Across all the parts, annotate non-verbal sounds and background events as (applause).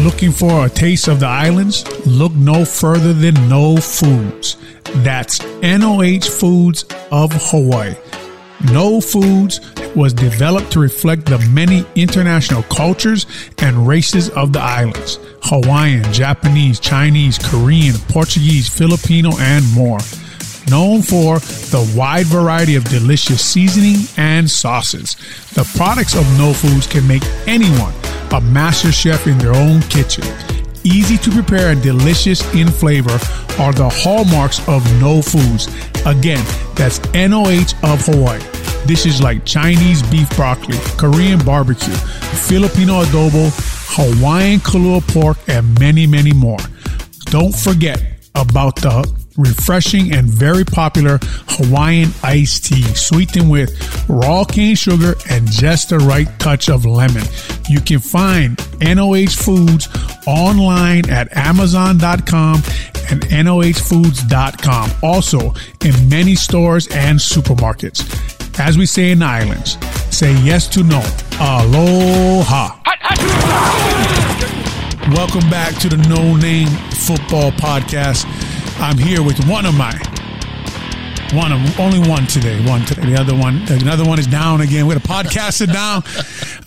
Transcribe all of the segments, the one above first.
Looking for a taste of the islands? Look no further than No Foods. That's NOH Foods of Hawaii. No Foods was developed to reflect the many international cultures and races of the islands Hawaiian, Japanese, Chinese, Korean, Portuguese, Filipino, and more. Known for the wide variety of delicious seasoning and sauces. The products of No Foods can make anyone a master chef in their own kitchen. Easy to prepare and delicious in flavor are the hallmarks of No Foods. Again, that's NOH of Hawaii. Dishes like Chinese beef broccoli, Korean barbecue, Filipino adobo, Hawaiian kalua pork, and many, many more. Don't forget about the refreshing and very popular Hawaiian iced tea, sweetened with raw cane sugar and just the right touch of lemon. You can find NOH Foods online at Amazon.com and NOHFoods.com. Also in many stores and supermarkets. As we say in the islands, say yes to no. Aloha. Welcome back to the No Name Football Podcast. I'm here with one of my one of only one today. One today. The other one, another one is down again. We're gonna podcast it down.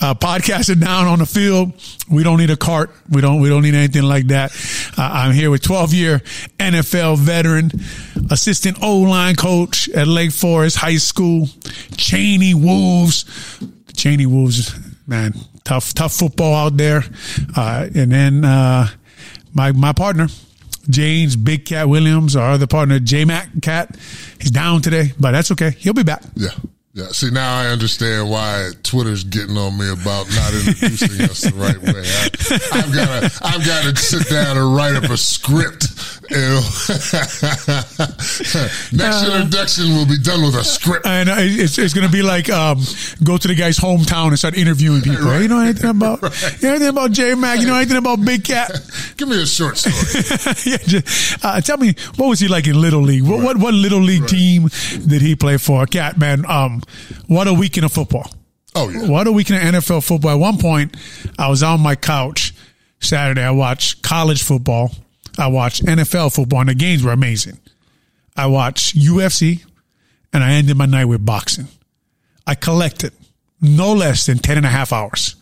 Uh, podcast it down on the field. We don't need a cart. We don't. We don't need anything like that. Uh, I'm here with 12 year NFL veteran, assistant O line coach at Lake Forest High School, Cheney Wolves. Cheney Wolves, man, tough, tough football out there. Uh, and then uh, my my partner, James Big Cat Williams, our other partner, J Mac Cat. He's down today, but that's okay. He'll be back. Yeah. Yeah. See, now I understand why Twitter's getting on me about not introducing us the right way. I, have got to, I've got to sit down and write up a script. (laughs) Next uh, introduction will be done with a script. And it's, it's going to be like, um, go to the guy's hometown and start interviewing (laughs) people. Right. You know anything about, right. you know anything about J Mac? You know anything about Big Cat? (laughs) Give me a short story. yeah, just, uh, tell me, what was he like in Little League? What, right. what, what Little League team did he play for? Cat, man. Um, what a weekend of football. Oh yeah. What a weekend of NFL football. At one point, I was on my couch Saturday. I watched college football. I watched NFL football, and the games were amazing. I watched UFC, and I ended my night with boxing. I collected no less than 10 and a half hours.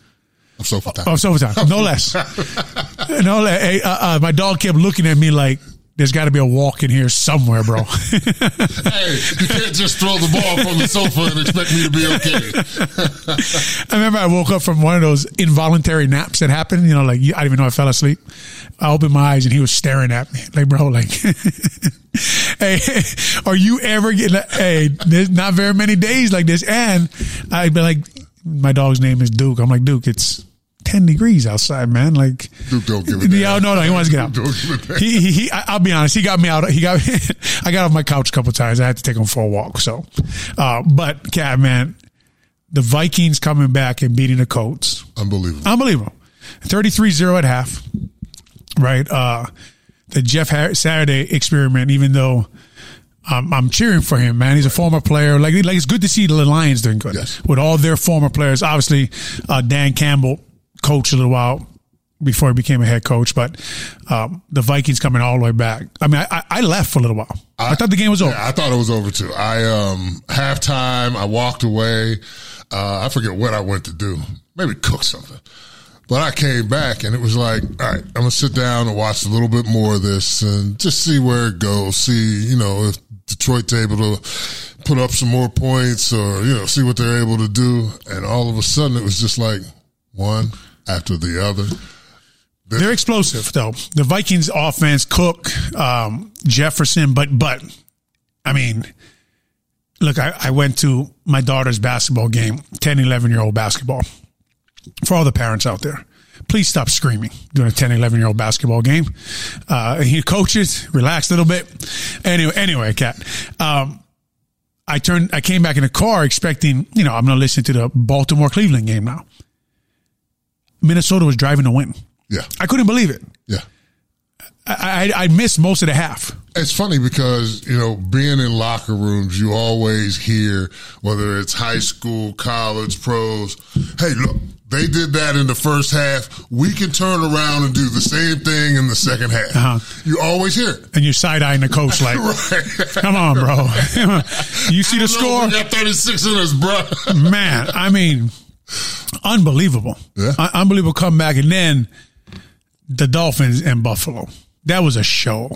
Of sofa time. Of sofa time. No less. (laughs) no less. Hey, uh, uh, my dog kept looking at me like, there's got to be a walk in here somewhere, bro. (laughs) hey, you can't just throw the ball from the sofa and expect me to be okay. (laughs) I remember I woke up from one of those involuntary naps that happened. You know, like I didn't even know I fell asleep. I opened my eyes and he was staring at me, like, bro, like, (laughs) hey, are you ever getting? Hey, there's not very many days like this, and I'd be like, my dog's name is Duke. I'm like, Duke, it's 10 degrees outside, man. Like, Duke don't give a (laughs) yeah, no, no, he wants to get out. (laughs) he, he, he, I'll be honest, he got me out. He got, (laughs) I got off my couch a couple times. I had to take him for a walk. So, uh, but cat, man, the Vikings coming back and beating the Colts. Unbelievable. Unbelievable. 33-0 at half. Right. Uh, the Jeff Saturday experiment, even though I'm, I'm, cheering for him, man. He's a former player. Like, like it's good to see the Lions doing good yes. with all their former players. Obviously, uh, Dan Campbell coach a little while before he became a head coach, but um, the Vikings coming all the way back. I mean, I, I left for a little while. I, I thought the game was over. Yeah, I thought it was over too. I um halftime, I walked away. Uh, I forget what I went to do. Maybe cook something. But I came back and it was like, all right, I'm gonna sit down and watch a little bit more of this and just see where it goes. See, you know, if Detroit's able to put up some more points or you know see what they're able to do. And all of a sudden, it was just like one after the other. They're explosive, though. The Vikings offense, Cook, um, Jefferson, but but I mean, look, I, I went to my daughter's basketball game, 10, 11 year old basketball. For all the parents out there, please stop screaming during a 10, 11 year old basketball game. Uh, he coaches, relax a little bit. Anyway, anyway, cat. Um, I turned, I came back in the car expecting, you know, I'm going to listen to the Baltimore Cleveland game now. Minnesota was driving to win. Yeah. I couldn't believe it. Yeah. I, I, I missed most of the half. It's funny because, you know, being in locker rooms, you always hear, whether it's high school, college, pros, hey, look, they did that in the first half. We can turn around and do the same thing in the second half. Uh-huh. You always hear it. And you're side eyeing the coach like, (laughs) come on, bro. (laughs) you see the score? We got 36 in us, bro. Man, I mean, unbelievable. Yeah. Un- unbelievable comeback. And then the Dolphins and Buffalo. That was a show.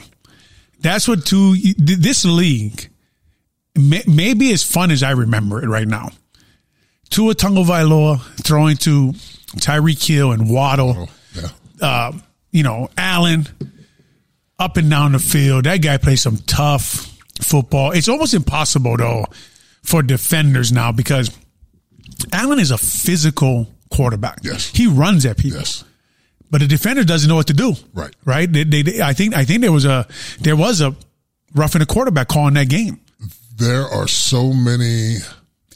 That's what two, this league may, may be as fun as I remember it right now. Tua Tagovailoa throwing to Tyreek Hill and Waddle. Yeah. uh, you know, Allen up and down the field. That guy plays some tough football. It's almost impossible though for defenders now because Allen is a physical quarterback. Yes. He runs at people. Yes. But the defender doesn't know what to do. Right. Right? They, they, they- I think I think there was a there was a roughing a quarterback call in that game. There are so many.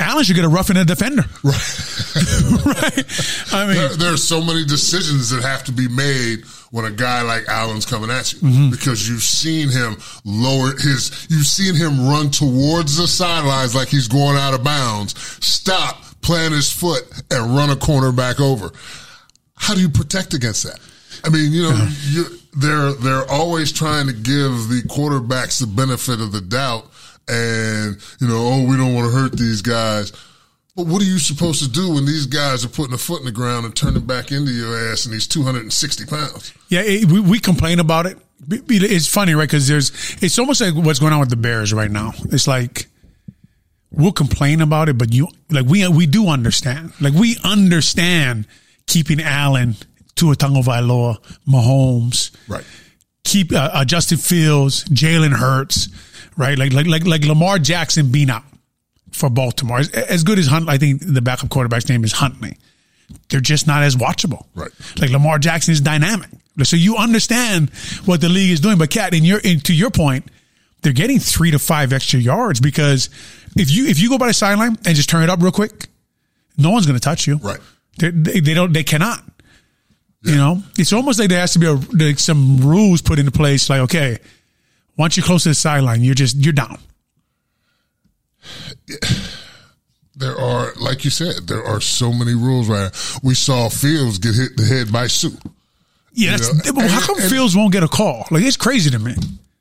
Allen should get a roughing a defender. (laughs) Right. (laughs) right? I mean There, there are so many decisions that have to be made when a guy like Allen's coming at you Mm-hmm. because you've seen him lower his, you've seen him run towards the sidelines like he's going out of bounds, stop, plant his foot, and run a cornerback over. How do you protect against that? I mean, you know, you they're they're always trying to give the quarterbacks the benefit of the doubt, and you know, oh, we don't want to hurt these guys. But what are you supposed to do when these guys are putting a foot in the ground and turning back into your ass and he's 260 pounds? Yeah, it, we, we complain about it. It's funny, right? Because there's, it's almost like what's going on with the Bears right now. It's like we'll complain about it, but you, like we we do understand. Like we understand keeping Allen, Tua Tagovailoa, Mahomes, Right. keep uh, uh, Justin Fields, Jalen Hurts, right? Like like like like Lamar Jackson being out for Baltimore. As, as good as Hunt, I think the backup quarterback's name is Huntley. They're just not as watchable. Right. Like Lamar Jackson is dynamic. So you understand what the league is doing. But Kat, in your in, to your point, they're getting three to five extra yards because if you if you go by the sideline and just turn it up real quick, no one's going to touch you. Right. They, they, they don't. They cannot. You know, it's almost like there has to be a, like some rules put into place. Like, okay, once you're close to the sideline, you're just you're down. (sighs) There are, like you said, there are so many rules right now. We saw Fields get hit in the head by Sue. Yeah, that's, know, but how come and- Fields won't get a call? Like, it's crazy to me.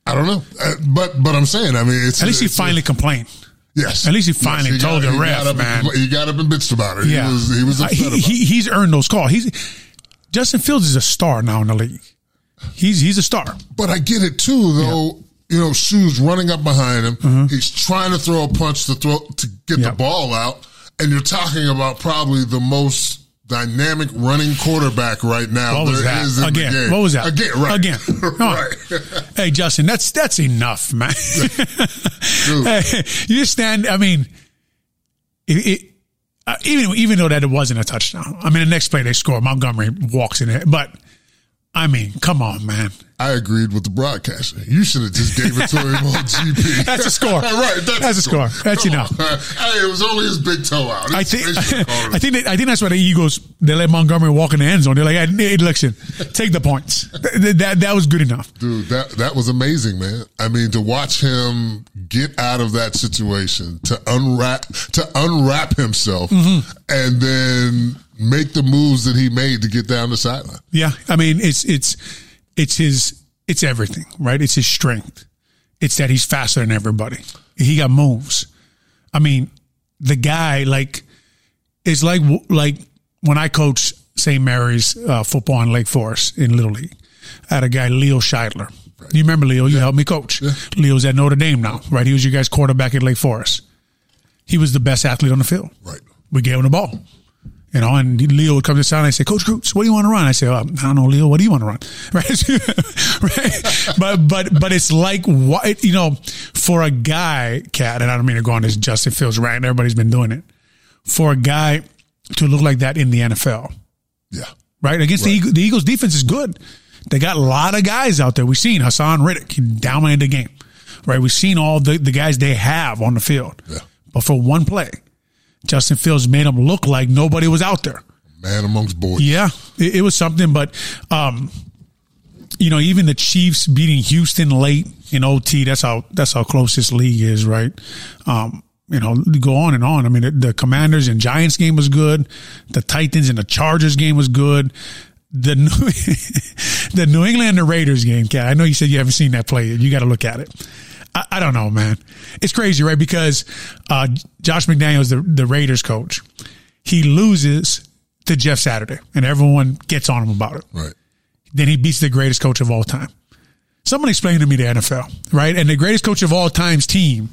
I don't know, uh, but but I'm saying, I mean, it's At least he finally complained. Yes. at least he finally Yes, told got- the he ref, got man. And, he got up and bitched about it. Yeah, He was he was Uh, upset he, about he, he's earned those calls. He's Justin Fields is a star now in the league. He's he's a star. But I get it too, though. You know, Shoes running up behind him. He's trying to throw a punch to throw to get the Mm-hmm. Ball out, and you're talking about probably the most dynamic running quarterback right now What was there that? Again, what was that? Again, right? Again. (laughs) Right. Hey, Justin, that's that's enough, man. (laughs) Hey, you stand. I mean, it, it, uh, even even though that it wasn't a touchdown. I mean, the next play they score, Montgomery walks in it, but I mean, come on, man. I agreed with the broadcaster. You should have just gave it to him on (laughs) GP. That's a score. right. That's, That's a score. That's Come enough. on. Hey, it was only his big toe out. I (laughs) think They should've called it. I think I think that's why the Eagles they let Montgomery walk in the end zone. They're like, hey, hey, listen, take the points. That, that that was good enough. Dude, that that was amazing, man. I mean, to watch him get out of that situation, to unwrap to unwrap himself, Mm-hmm. and then make the moves that he made to get down the sideline. Yeah, I mean, it's it's it's his it's everything, right? It's his strength. It's that he's faster than everybody. He got moves. I mean, the guy like it's like like when I coached St. Mary's uh, football in Lake Forest in Little League. I had a guy Leo Scheidler. You remember Leo? You helped me coach. Leo's at Notre Dame now, right? He was your guys' quarterback at Lake Forest. He was the best athlete on the field. Right. We gave him the ball. You know, and Leo would come to side and I say, Coach Kreutz, what do you want to run? I say, well, I don't know, Leo, what do you want to run? (laughs) Right. (laughs) right. But, but, but it's like, what, you know, for a guy, Cat, and I don't mean to go on this Justin Fields rant, everybody's been doing it. For a guy to look like that in the NFL, Yeah. right? Against the, Eagles, the Eagles defense is good. They got a lot of guys out there. We've seen Haason Reddick, he dominated the game, right? We've seen all the, the guys they have on the field. Yeah. But for one play, Justin Fields made him look like nobody was out there. Man amongst boys. Yeah, it, it was something. But um, you know, even the Chiefs beating Houston late in OT. That's how that's how close this league is, right? Um, you know, go on and on. I mean, the, the Commanders and Giants game was good. The Titans and the Chargers game was good. The New, (laughs) the New England and the Raiders game, Cat. I know you said you haven't seen that play. You got to look at it. I, I, don't know, man. It's crazy, right? Because uh, Josh McDaniels, the the Raiders coach, he loses to Jeff Saturday, and everyone gets on him about it. Right. Then he beats the greatest coach of all time. Someone explain to me the NFL, right? And the greatest coach of all time's team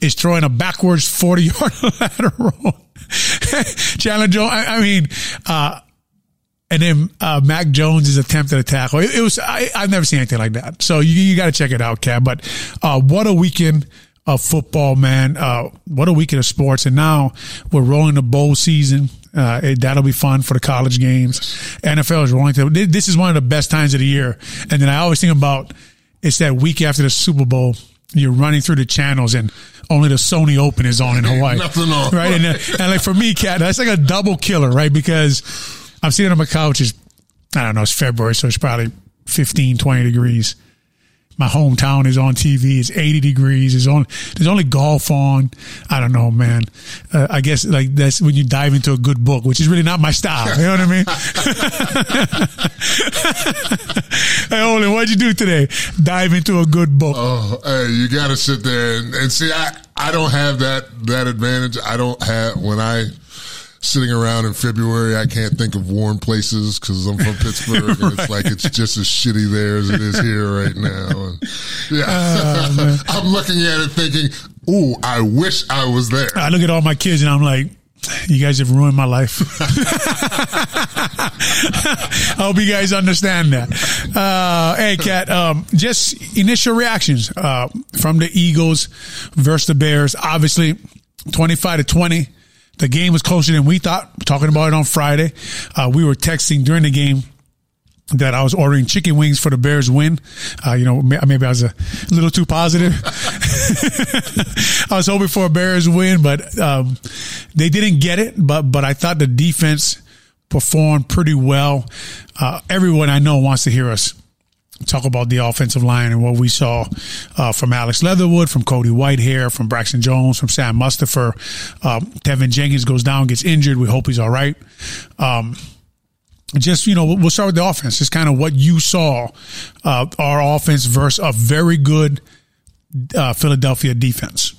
is throwing a backwards 40 yard (laughs) lateral. (laughs) Chandler Jones, I, I mean, uh, and then uh, Mac Jones' attempted a tackle. It, it was I, have never seen anything like that. So you, you got to check it out, Cat. But uh, what a weekend of football, man! Uh, what a weekend of sports, and now we're rolling the bowl season. Uh, it, that'll be fun for the college games. NFL is rolling. To, this is one of the best times of the year. And then I always think about it's that week after the Super Bowl. You're running through the channels and only the Sony Open is on in Hawaii. (laughs) Nothing on. Right. And, uh, and like for me, Cat, that's like a double killer, right? Because I'm sitting on my couch. It's, I don't know, it's February, so it's probably 15, 20 degrees. My hometown is on TV. It's 80 degrees. There's on, there's only golf on. I don't know, man. Uh, I guess like that's when you dive into a good book, which is really not my style. You know what I mean? (laughs) hey, Olin, what'd you do today? Dive into a good book. Oh, hey, you got to sit there and, and see. I, I don't have that, that advantage. I don't have, when I, sitting around in February, I can't think of warm places because I'm from Pittsburgh. right. And (laughs) it's like it's just as shitty there as it is here right now. And yeah, uh, (laughs) I'm looking at it thinking, "Ooh, I wish I was there." I look at all my kids and I'm like. You guys have ruined my life. (laughs) I hope you guys understand that. Uh, hey, Cat, um, just initial reactions uh, from the Eagles versus the Bears. Obviously, 25 to 20 the game was closer than we thought. Talking about it on Friday, uh, we were texting during the game that I was ordering chicken wings for the Bears win. Uh, you know, maybe I was a little too positive. (laughs) I was hoping for a Bears win, but um, they didn't get it. But but I thought the defense performed pretty well. Uh, everyone I know wants to hear us talk about the offensive line and what we saw uh, from Alex Leatherwood, from Cody Whitehair, from Braxton Jones, from Sam Mustipher. Uh, Teven Jenkins goes down, gets injured. We hope he's all right. Um, just you know, we'll start with the offense. Just kind of what you saw uh, our offense versus a very good uh, Philadelphia defense.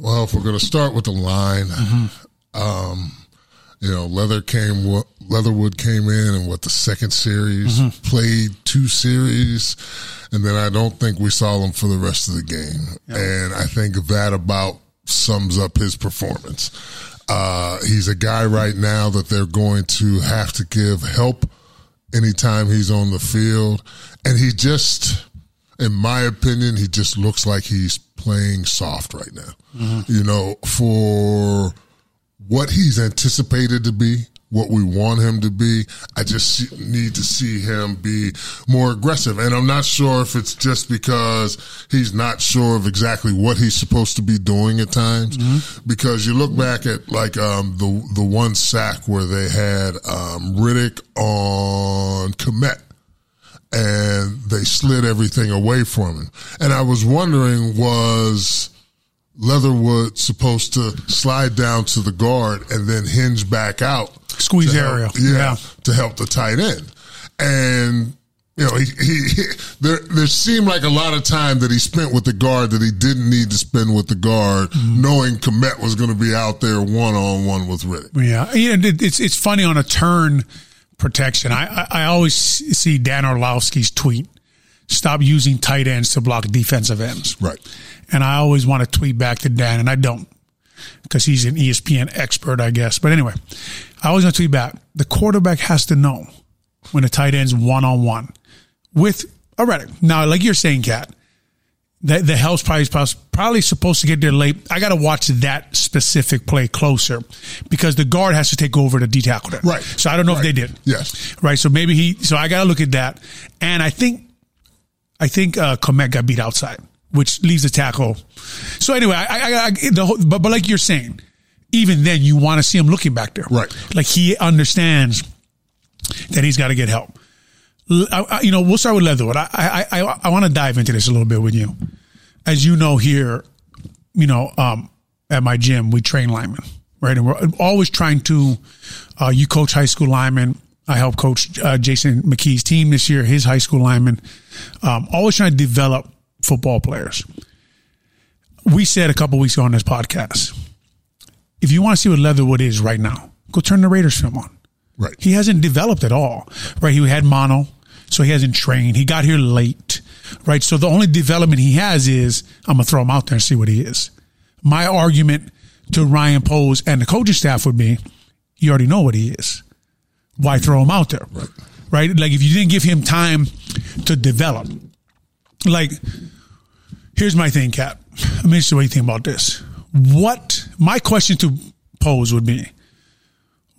Well, if we're going to start with the line, mm-hmm. um, you know, Leather came, Leatherwood came in and what the second series mm-hmm. played two series, and then I don't think we saw him for the rest of the game. Yep. And I think that about sums up his performance. Uh, he's a guy right now that they're going to have to give help anytime he's on the field, and he just, in my opinion, he just looks like he's playing soft right now. Mm-hmm. You know, for what he's anticipated to be, what we want him to be. I just need to see him be more aggressive. And I'm not sure if it's just because he's not sure of exactly what he's supposed to be doing at times. Mm-hmm. Because you look back at like um, the the one sack where they had um, Reddick on Kmet and they slid everything away from him. And I was wondering was Leatherwood supposed to slide down to the guard and then hinge back out. Squeeze area. yeah, yeah, To help the tight end. And, you know, he, he, he, (laughs) there, there seemed like a lot of time that he spent with the guard that he didn't need to spend with the guard, mm-hmm. knowing Kmet was going to be out there one on one with Reddick. Yeah. yeah. It's, it's funny on a turn protection. I, I, I always see Dan Orlovsky's tweet stop using tight ends to block defensive ends. Right. And I always want to tweet back to Dan, and I don't because he's an ESPN expert, I guess. But anyway, I always want to tweet back. The quarterback has to know when a tight end's one on one with a Reddick. Now, like you're saying, Cat, the, the help's probably, probably supposed to get there late. I got to watch that specific play closer because the guard has to take over the D tackle. Right. So I don't know right. if they did. Yes. Right. So maybe he, so I got to look at that. And I think, I think, uh, Kmet got beat outside which leaves the tackle. So anyway, I, I, I the, but, but like you're saying, even then you want to see him looking back there. Right. Like he understands that he's got to get help. I, I, you know, we'll start with Leatherwood. I I I, I want to dive into this a little bit with you. As you know, here, you know, um, at my gym, we train linemen, right? And we're always trying to. Uh, you coach high school linemen. I help coach uh, Jason McKie's team this year, his high school linemen. Um, always trying to develop football players. We said a couple weeks ago on this podcast, if you want to see what Leatherwood is right now, go turn the Raiders film on. Right. He hasn't developed at all, right? He had mono, so he hasn't trained. He got here late, right? So the only development he has is I'm gonna throw him out there and see what he is. My argument to Ryan Poles and the coaching staff would be, you already know what he is. Why throw him out there? Right. Right? Like if you didn't give him time to develop, like here's my thing, Cat. Let me see what you think about this. What my question to Poles would be,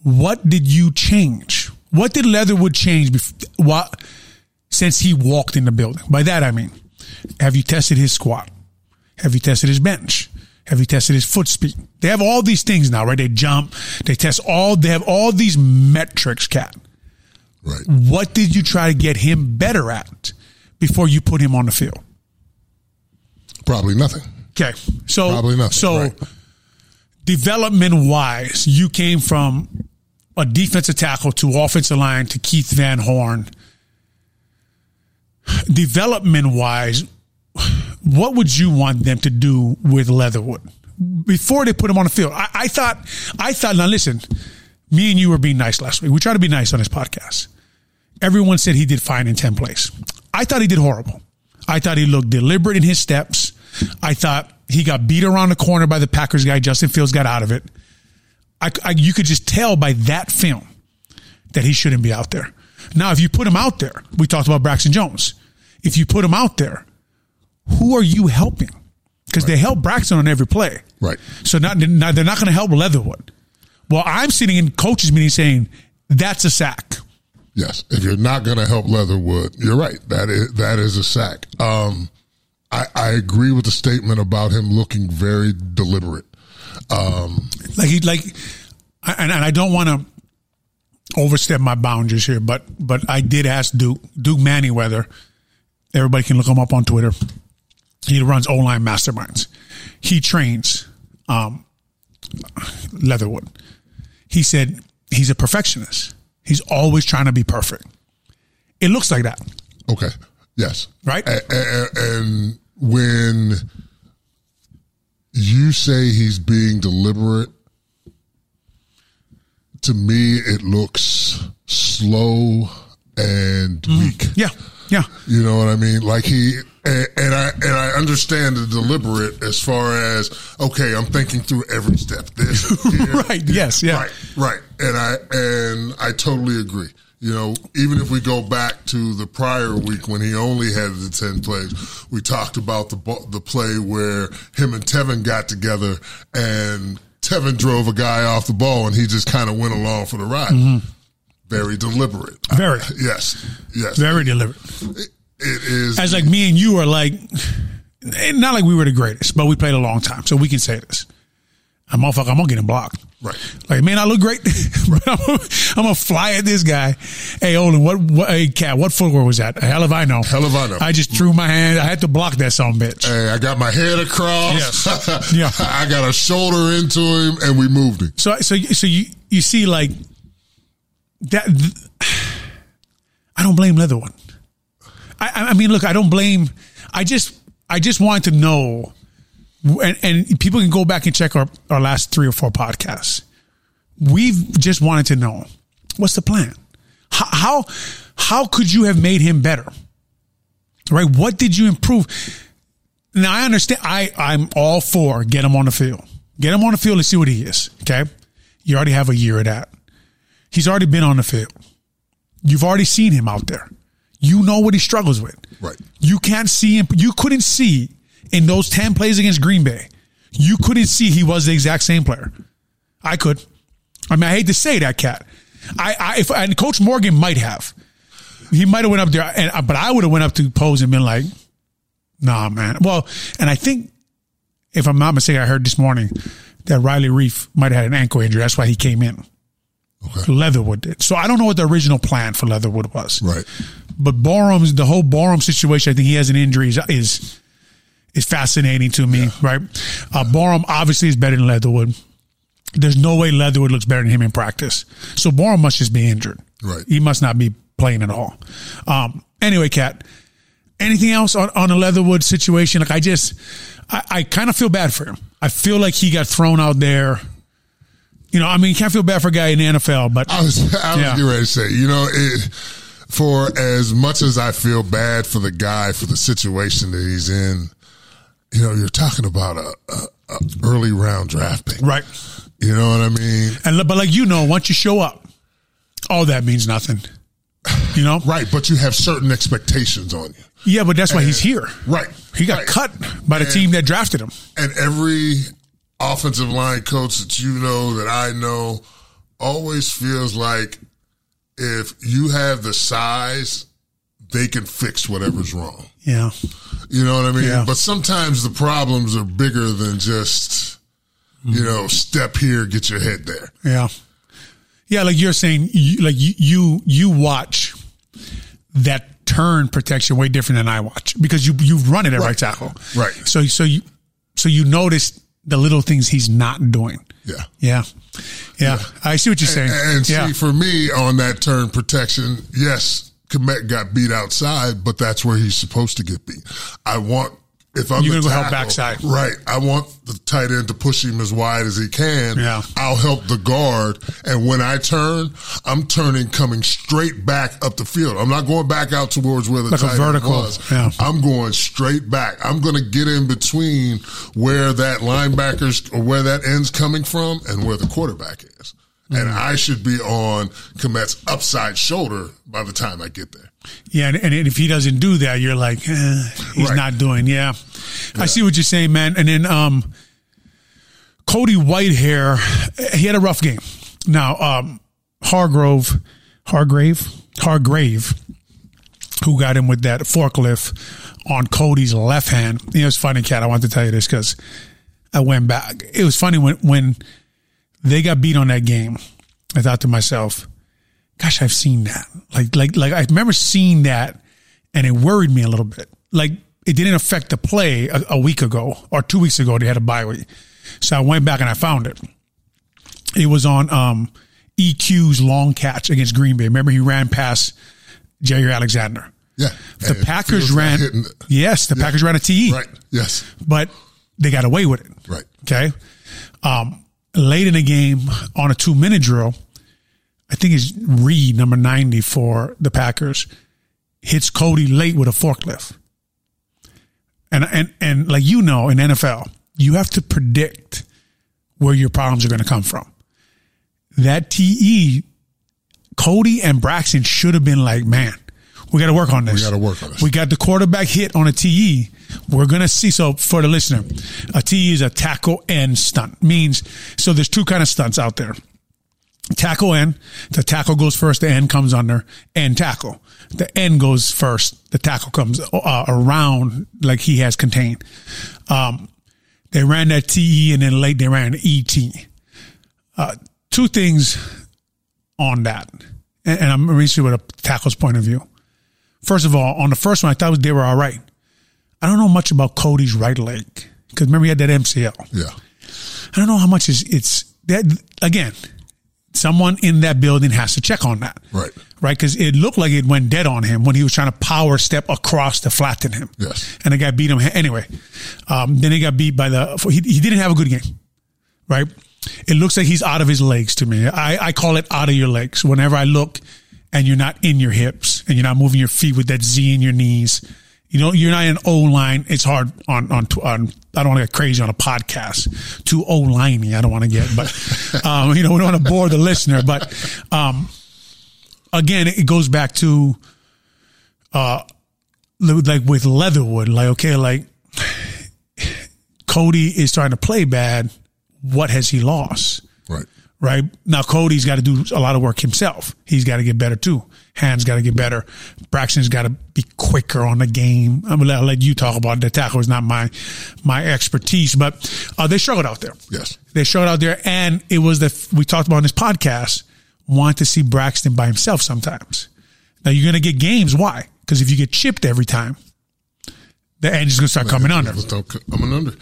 what did you change? What did Leatherwood change bef- what, since he walked in the building? By that I mean, have you tested his squat? Have you tested his bench? Have you tested his foot speed? They have all these things now, right? They jump, they test all, they have all these metrics, Cat. Right. What did you try to get him better at before you put him on the field? Probably nothing. Okay. So, Probably nothing, so right. development wise, you came from a defensive tackle to offensive line to Keith Van Horne. Development wise, what would you want them to do with Leatherwood before they put him on the field? I, I thought, I thought, now listen, me and you were being nice last week. We try to be nice on this podcast. Everyone said he did fine in 10 plays. I thought he did horrible. I thought he looked deliberate in his steps. I thought he got beat around the corner by the Packers guy. Justin Fields got out of it. I, I, you could just tell by that film that he shouldn't be out there. Now, if you put him out there, we talked about Braxton Jones. If you put him out there, who are you helping? Because they help Braxton on every play. Right. So not, not they're not going to help Leatherwood. Well, I'm sitting in coaches meeting saying that's a sack. Yes. If you're not going to help Leatherwood, you're right. That is that is a sack. Um, I, I agree with the statement about him looking very deliberate. Um, Like he like, and, and I don't want to overstep my boundaries here, but but I did ask Duke Duke Manyweather. Everybody can look him up on Twitter. He runs O line masterminds. He trains um, Leatherwood. He said he's a perfectionist. He's always trying to be perfect. It looks like that, okay. Yes. right? A- a- a- and when you say he's being deliberate, to me it looks slow and mm-hmm. weak. yeah, yeah. You know what I mean? Like he and, and I and I understand the deliberate as far as okay, I'm thinking through every step. This, (laughs) here, Right, yes, yeah. right, right. And I and I totally agree. You know, even if we go back to the prior week when he only had the ten plays, we talked about the the play where him and Teven got together and Teven drove a guy off the ball and he just kind of went along for the ride. Very deliberate. Mm-hmm. Very. yes, yes. Very deliberate. It is. As like me and you are like, not like we were the greatest, but we played a long time, so we can say this. I'm motherfucker, I'm gonna get him blocked. Right. Like, man, I look great, (laughs) I'm, gonna- fly at this guy. Hey, Olin, what, what, hey, cat, what footwear was that? Hell if I know. Hell if I know. I just threw my hand. I had to block that son bitch. Hey, I got my head across. Yes. (laughs) Yeah. I got a shoulder into him, and we moved him. So, so, so you, you see, like that. (sighs) I don't blame Leatherwood. One. I- I mean, look, I don't blame. I just, I just wanted to know, and, and people can go back and check our, our last three or four podcasts. We've just wanted to know what's the plan. How, how, how could you have made him better? Right? What did you improve? Now I understand. I I'm all for get him on the field. Get him on the field and see what he is. Okay, you already have a year of that. He's already been on the field. You've already seen him out there. You know what he struggles with. Right. You can't see him. You couldn't see in those ten plays against Green Bay. You couldn't see he was the exact same player. I could. I mean, I hate to say that, cat. I, I if and Coach Morgan might have. He might have went up there, and uh, but I would have went up to Poles and been like, "Nah, man." Well, and I think if I'm not mistaken, I heard this morning that Riley Reiff might have had an ankle injury. That's why he came in. Okay. Leatherwood did. So I don't know what the original plan for Leatherwood was. Right. but Borom's the whole Borom situation. I think he has an injury is is, is fascinating to me, right? Uh, Borom obviously is better than Leatherwood. There's no way Leatherwood looks better than him in practice. So Borom must just be injured. Right. He must not be playing at all. Um, anyway, Cat, anything else on, on a Leatherwood situation? Like I just, I, I kind of feel bad for him. I feel like he got thrown out there. You know, I mean, you can't feel bad for a guy in the NFL, but I was I was Yeah. getting ready to say, you know, it, for as much as I feel bad for the guy for the situation that he's in, you know, you're talking about a, a, a early round draft pick, right. You know what I mean? And but like you know, once you show up, all that means nothing. You know, Right, but you have certain expectations on you. Yeah, but that's why he's here. Right, He got right. cut by the And- team that drafted him. and every offensive line coach that you know that I know always feels like if you have the size, they can fix whatever's wrong. Yeah. You know what I mean? Yeah. But sometimes the problems are bigger than just, you know, step here, get your head there. Yeah. Yeah, like you're saying, you, like you, you, you watch that turn protection way different than I watch because you, you've run it at right, tackle. Right. So, so you, so you notice the little things he's not doing. Yeah. Yeah. Yeah. I see what you're saying. And see, yeah. for me on that turn protection, yes, Kmet got beat outside, but that's where he's supposed to get beat. I want if I'm You're gonna go help backside. right? I want the tight end to push him as wide as he can. Yeah. I'll help the guard, and when I turn, I'm turning coming straight back up the field. I'm not going back out towards where the Like tight vertical, end was. yeah. I'm going straight back. I'm going to get in between where that linebacker's or where that end's coming from and where the quarterback is. And Mm. I should be on Kmet's upside shoulder by the time I get there. Yeah, and, and if he doesn't do that, you're like, eh, he's Right. not doing. Yeah. I see what you're saying, man. And then um, Cody Whitehair, he had a rough game. Now um, Hargrove, Hargrave, Hargrave, who got him with that forklift on Cody's left hand. You know, it's funny, cat. I want to tell you this because I went back. It was funny when when they got beat on that game. I thought to myself, gosh, I've seen that. Like, like, like I remember seeing that and it worried me a little bit. Like it didn't affect the play a, a week ago or two weeks ago. They had a bye week. So I went back and I found it. It was on, um, EQ's long catch against Green Bay. Remember he ran past Jaire Alexander. Yeah. The Packers feels like ran, yes, the Packers ran a TE, Right. Yes. but they got away with it. Right. Okay. Um, late in the game on a two minute drill, I think it's Reed, number 90 for the Packers, hits Cody late with a forklift. And, and, and like you know, in NFL, you have to predict where your problems are going to come from. That TE, Cody and Braxton should have been like, man, we got to work on this. We got to work on this. We got the quarterback hit on a TE. We're going to see. So for the listener, a TE is a tackle end stunt. Means, so there's two kind of stunts out there. Tackle end, the tackle goes first, the end comes under, end tackle. The end goes first, the tackle comes uh, around like he has contained. Um, they ran that TE and then late they ran ET. Uh, two things on that. And, and I'm reaching with a tackle's point of view. First of all, on the first one, I thought they were all right. I don't know much about Cody's right leg because remember he had that MCL. Yeah. I don't know how much is it's that again. Someone in that building has to check on that, Right. Right, because it looked like it went dead on him when he was trying to power step across to flatten him. Yes. and the guy beat him anyway. Um, then he got beat by the. He, he didn't have a good game, right? It looks like he's out of his legs to me. I, I call it out of your legs. Whenever I look and you're not in your hips and you're not moving your feet with that Z in your knees, you know, you're not in O line. It's hard on, on, on, I don't want to get crazy on a podcast too O liney. I don't want to get, but, (laughs) um, you know, we don't want to bore the listener, but, um, again, it goes back to, uh, like with Leatherwood, like, okay, like (sighs) Cody is trying to play bad. What has he lost? Right. Right? Now Cody's got to do a lot of work himself. He's got to get better too. Hands got to get better. Braxton's got to be quicker on the game. I'm gonna let, I'll let you talk about it. the tackle. is not my my expertise, but uh, they struggled out there. Yes. They struggled out there, and it was the we talked about on this podcast. Want to see Braxton by himself sometimes. Now you're to get games. Why? Because if you get chipped every time, the edge is to start coming under. Coming under.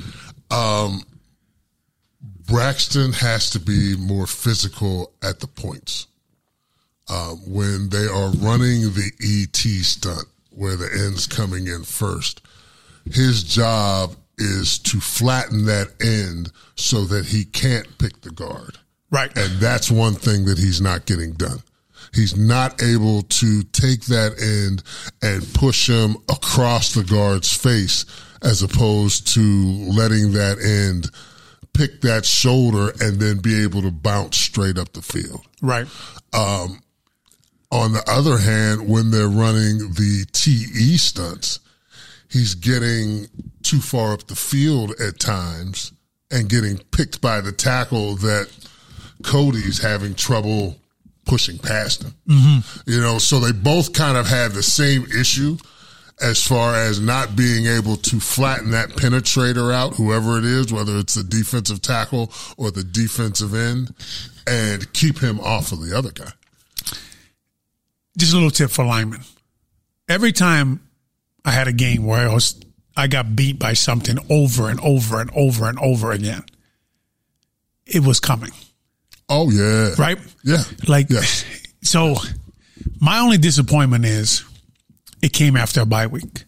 Um, Braxton has to be more physical at the points. Uh, when they are running the ET stunt, where the end's coming in first, his job is to flatten that end so that he can't pick the guard. Right. And that's one thing that he's not getting done. He's not able to take that end and push him across the guard's face as opposed to letting that end pick that shoulder and then be able to bounce straight up the field. Right. Um, on the other hand, when they're running the TE stunts, he's getting too far up the field at times and getting picked by the tackle that Cody's having trouble pushing past him. Mm-hmm. You know, so they both kind of have the same issue as far as not being able to flatten that penetrator out, whoever it is, whether it's the defensive tackle or the defensive end, and keep him off of the other guy. Just a little tip for linemen. Every time I had a game where I was I got beat by something over and over and over and over again, it was coming. Oh yeah. Right? Yeah. Like yeah. so my only disappointment is it came after a bye week.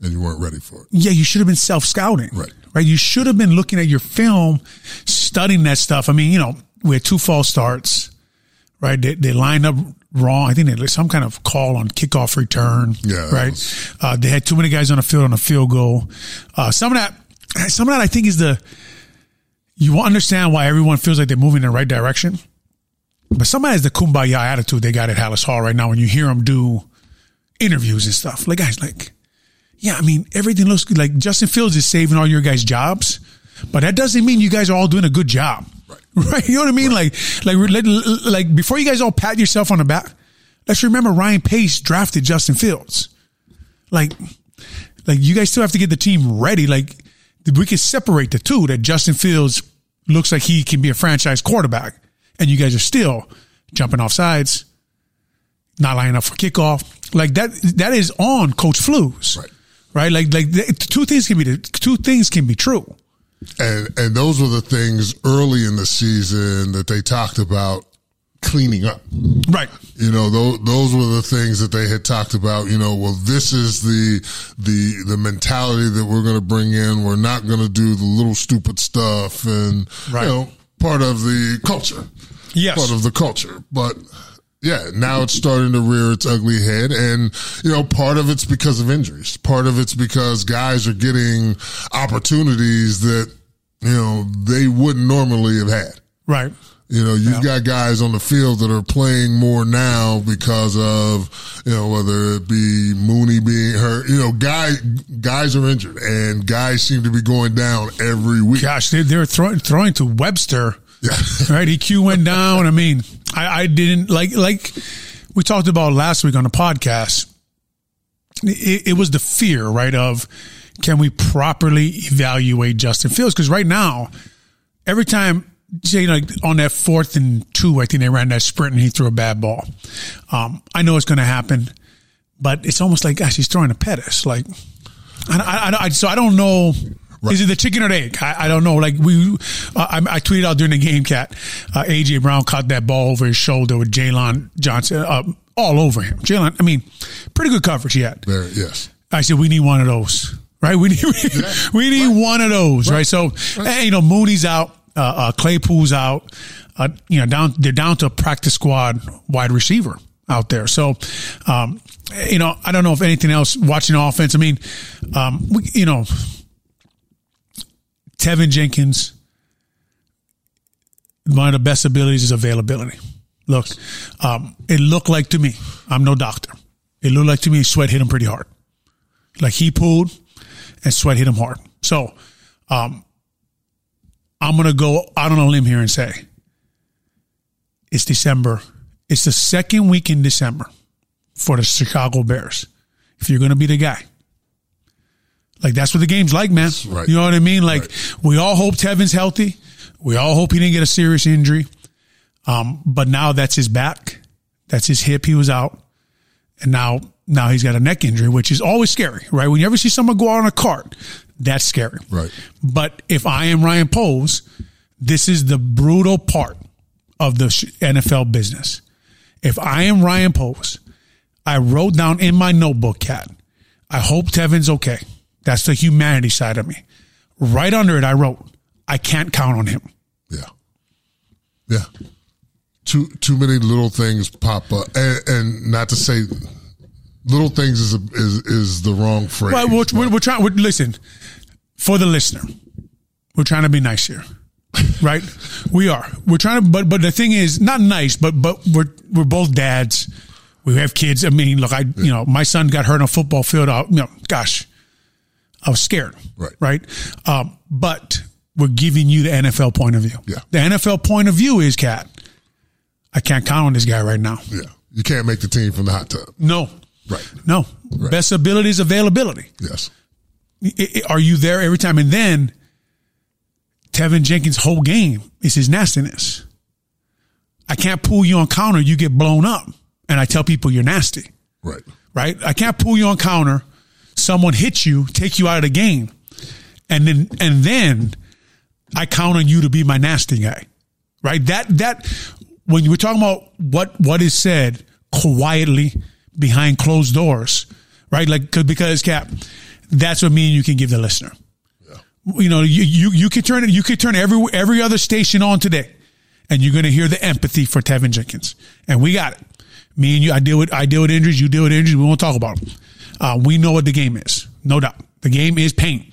And you weren't ready for it. Yeah, you should have been self scouting. Right. Right. You should have been looking at your film, studying that stuff. I mean, you know, we had two false starts, right? They, they lined up wrong. I think they had some kind of call on kickoff return. Yeah. Right. Was... Uh, they had too many guys on the field on a field goal. Uh, some of that, some of that I think is the, you understand why everyone feels like they're moving in the right direction. But somebody has the kumbaya attitude they got at Halas Hall right now when you hear them do interviews and stuff. Like, guys, like, yeah, I mean, everything looks good. Like, Justin Fields is saving all your guys' jobs, but that doesn't mean you guys are all doing a good job. Right. (laughs) Right. You know what I mean? Right. Like, like, like, before you guys all pat yourself on the back, let's remember Ryan Pace drafted Justin Fields. Like, like, you guys still have to get the team ready. Like, we can separate the two that Justin Fields looks like he can be a franchise quarterback and you guys are still jumping off sides, not lining up for kickoff. Like that, that is on Coach Flus. Right. Right. Like, like the, two things can be, two things can be true. And, and those were the things early in the season that they talked about cleaning up. Right. You know, those, those were the things that they had talked about, you know, well, this is the, the, the mentality that we're going to bring in. We're not going to do the little stupid stuff and, right. you know, part of the culture. Yes. Part of the culture. But yeah, now it's starting to rear its ugly head. And, you know, part of it's because of injuries. Part of it's because guys are getting opportunities that, you know, they wouldn't normally have had. Right. You know, you've yeah. got guys on the field that are playing more now because of, you know, whether it be Mooney being hurt, you know, guys, guys are injured and guys seem to be going down every week. Gosh, they, they're throwing, throwing to Webster. Yeah. right. EQ went down. I mean, I, I didn't like, like we talked about last week on the podcast. It, it was the fear, right? Of can we properly evaluate Justin Fields? Cause right now, every time say like on that fourth and two, I think they ran that sprint and he threw a bad ball. Um, I know it's going to happen, but it's almost like, gosh, he's throwing a Pettis. Like, I, I, I, so I don't know. Right. Is it the chicken or the egg? I, I don't know. Like we, uh, I, I, tweeted out during the game, cat. Uh, AJ Brown caught that ball over his shoulder with Jaylon Johnson uh, all over him. Jaylon, I mean, pretty good coverage yet. There, yes. I said we need one of those, right? We need (laughs) yeah. (laughs) we need right. one of those, right? right? So, right. you know, Mooney's out uh, uh, Claypool's out. Uh, you know, down they're down to a practice squad wide receiver out there. So, um, you know, I don't know if anything else. Watching offense, I mean, um, we, you know, Teven Jenkins. One of the best abilities is availability. Look, um, it looked like to me. I'm no doctor. It looked like to me Sweat hit him pretty hard. Like he pulled, and Sweat hit him hard. So, um, I'm going to go out on a limb here and say it's December. It's the second week in December for the Chicago Bears. If you're going to be the guy, like that's what the game's like, man. Right. You know what I mean? Like right. we all hope Teven's healthy. We all hope he didn't get a serious injury. Um, but now that's his back. That's his hip. He was out. and now now he's got a neck injury, which is always scary, right? When you ever see someone go out on a cart, that's scary. Right. But if I am Ryan Poles, this is the brutal part of the NFL business. If I am Ryan Poles, I wrote down in my notebook, cat. I hope Teven's okay. That's the humanity side of me. Right under it, I wrote, I can't count on him. Yeah. Yeah. Too too many little things pop up, and, and not to say little things is a, is is the wrong phrase. Well, we're, we're, we're trying. We're, listen, for the listener, we're trying to be nice here, (laughs) right? we are. We're trying to, but but the thing is, not nice, but but we're we're both dads. We have kids. I mean, look, I you know, my son got hurt on a football field. I, you know, gosh, I was scared. Right. Right. Um, but we're giving you the NFL point of view. Yeah. The NFL point of view is, cat. I can't count on this guy right now. Yeah. You can't make the team from the hot tub. No. Right. No. Right. Best ability is availability. Yes. I- I- Are you there every time? And then Teven Jenkins' whole game is his nastiness. I can't pull you on counter, you get blown up. And I tell people you're nasty, Right. right? I can't pull you on counter, someone hits you, take you out of the game. And then and then I count on you to be my nasty guy. Right? That that when you were talking about what what is said quietly behind closed doors, right? Like because Cat, that's what me and you can give the listener. Yeah. You know, you you you could turn it you could turn every every other station on today, and you're going to hear the empathy for Teven Jenkins, and we got it. Me and you, I deal with I deal with injuries. You deal with injuries. We won't talk about them. Uh, we know what the game is, no doubt. The game is pain,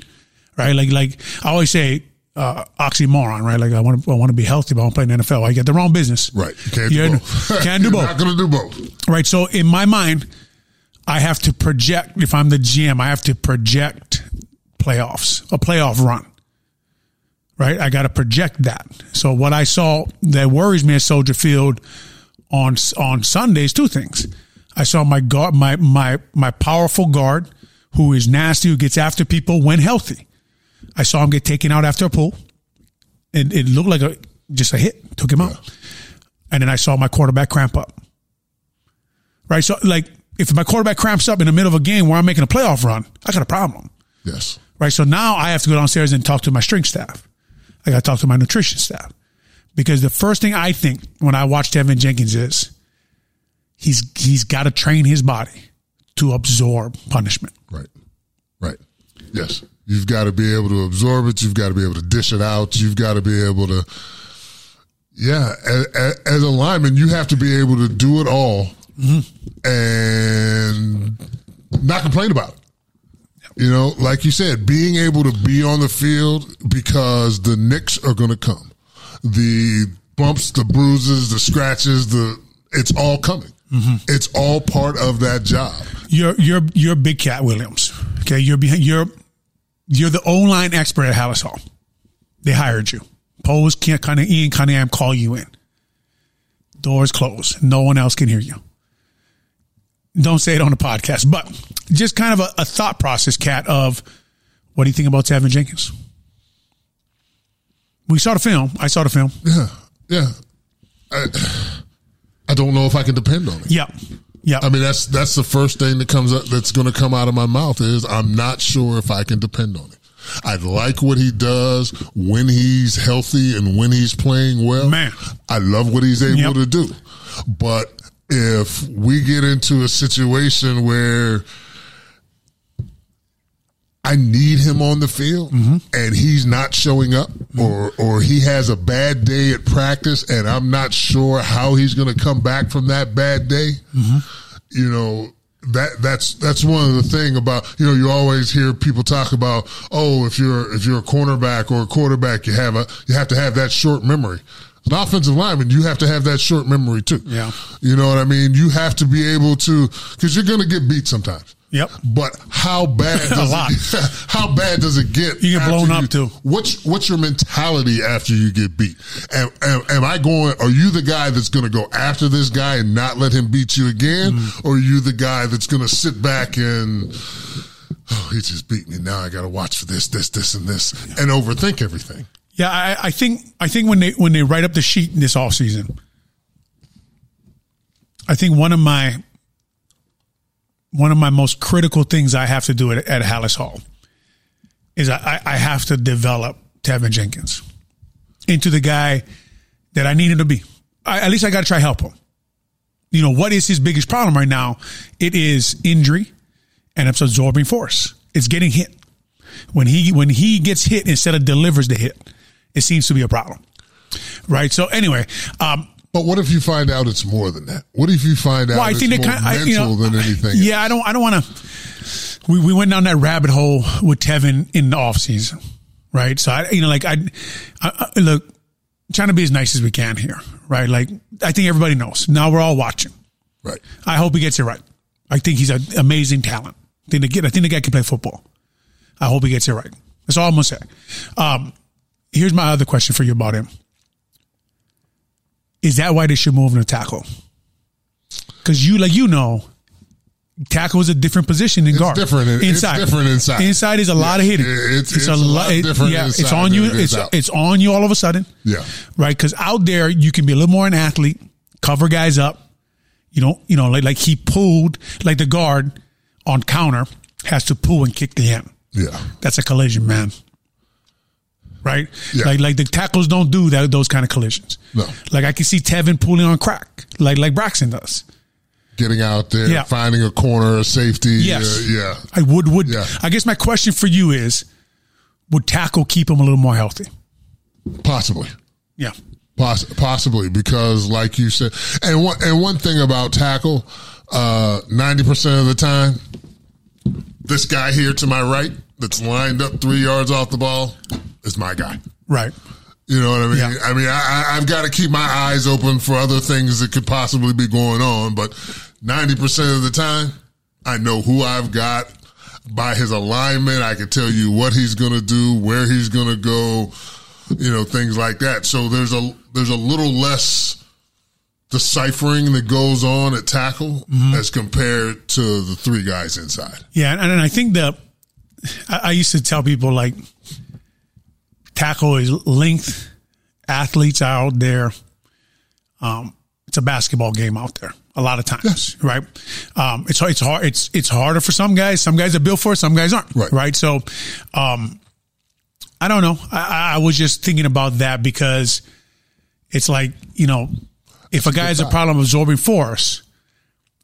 right? Like like I always say, uh, oxymoron, right? Like I want to I want to be healthy, but I want to play in the NFL. I get the wrong business, Right. You can't Yeah, do both. (laughs) can't do You're both. Not to do both. right? So in my mind, I have to project. If I'm the GM, I have to project playoffs, a playoff run. Right, I got to project that. So what I saw that worries me at Soldier Field on on Sundays, two things. I saw my guard, my my my powerful guard, who is nasty, who gets after people when healthy. I saw him get taken out after a pull. It, it looked like a just a hit, took him out. And then I saw my quarterback cramp up right? So, like, if my quarterback cramps up in the middle of a game where I'm making a playoff run, I got a problem, Yes. right? So now I have to go downstairs and talk to my strength staff. I got to talk to my nutrition staff because the first thing I think when I watch Teven Jenkins is he's he's got to train his body to absorb punishment. Right. Right. Yes. You've got to be able to absorb it. You've got to be able to dish it out. You've got to be able to, yeah, as, as a lineman, you have to be able to do it all mm-hmm. and not complain about it. You know, like you said, being able to be on the field because the nicks are going to come. The bumps, the bruises, the scratches, the, it's all coming. Mm-hmm. It's all part of that job. You're you're you're Big Cat Williams. Okay, you're behind. You're you're the O line expert at Halas Hall. They hired you. Poles can't kind of Ian Cunningham call you in. Doors closed. No one else can hear you. Don't say it on the podcast, but just kind of a, a thought process, Cat. Of what do you think about Teven Jenkins? We saw the film. I saw the film. Yeah, yeah. I, I don't know if I can depend on it. Yeah, yeah. I mean, that's that's the first thing that comes up that's going to come out of my mouth is I'm not sure if I can depend on it. I like what he does when he's healthy and when he's playing well. Man. I love what he's able Yep. to do. But if we get into a situation where I need him on the field mm-hmm. and he's not showing up mm-hmm. or or he has a bad day at practice and I'm not sure how he's going to come back from that bad day. Mm-hmm. You know, that that's that's one of the thing about you know you always hear people talk about oh if you're if you're a cornerback or a quarterback you have a you have to have that short memory. An offensive lineman, you have to have that short memory too. Yeah. You know what I mean? You have to be able to because you're going to get beat sometimes. Yep. But how bad (laughs) does lot. it (laughs) how bad does it get? You get blown you- up, too. What's what's your mentality after you get beat? Am, am, am I going? Are you the guy that's going to go after this guy and not let him beat you again, Mm. or are you the guy that's going to sit back and (sighs) oh he just beat me now I got to watch for this this this and this and overthink everything? Yeah, I, I think I think when they when they write up the sheet in this off season, I think one of my one of my most critical things I have to do at, at Halas Hall is I, I have to develop Teven Jenkins into the guy that I need him to be. I, at least I got to try help him. You know, what is his biggest problem right now? It is injury and it's absorbing force. It's getting hit. When he when he gets hit instead of delivers the hit, it seems to be a problem. Right. So anyway, um, but what if you find out it's more than that? What if you find out well, I think it's more kind of, mental I, you know, than anything? Yeah, else? I don't. I don't want to. We we went down that rabbit hole with Teven in the off season, right? So I, you know, like I, I, I look, trying to be as nice as we can here, right? Like I think everybody knows. Now we're all watching. Right. I hope he gets it right. I think he's an amazing talent. I think the kid, I think the guy can play football. I hope he gets it right. That's all I'm gonna say. Um, here's my other question for you about him. Is that why they should move him to tackle? Because you, like you know, tackle is a different position than it's guard. Different inside. It's different inside. Inside is a lot of hitting. It's, it's, it's a, lot it, different. Yeah, it's on you. It's it's on you all of a sudden. Yeah. Right. Because out there you can be a little more an athlete, cover guys up. You know, you know, like like he pulled like the guard on counter has to pull and kick the end. Yeah. That's a collision, man. Right? Yeah. Like like the tackles don't do that those kind of collisions. No. Like I can see Teven pulling on crack, like like Braxton does. Getting out there, yeah. finding a corner, a safety. Yes. Uh, yeah. I would would yeah. I guess my question for you is would tackle keep him a little more healthy? Possibly. Yeah. Poss- possibly because like you said and one and one thing about tackle, uh, ninety percent of the time this guy here to my right that's lined up three yards off the ball is my guy. Right. You know what I mean? Yeah. I mean, I, I've got to keep my eyes open for other things that could possibly be going on, but 90% of the time, I know who I've got by his alignment. I can tell you what he's going to do, where he's going to go, you know, things like that. So there's a, there's a little less deciphering that goes on at tackle mm-hmm. as compared to the three guys inside. Yeah, and, and I think that I, I used to tell people like tackle is length. Athletes out there. Um, it's a basketball game out there a lot of times, yes. right? Um, it's it's hard. It's it's harder for some guys. Some guys are built for it. Some guys aren't. Right. Right. So, um, I don't know. I, I was just thinking about that because it's like you know if a guy has a problem absorbing force,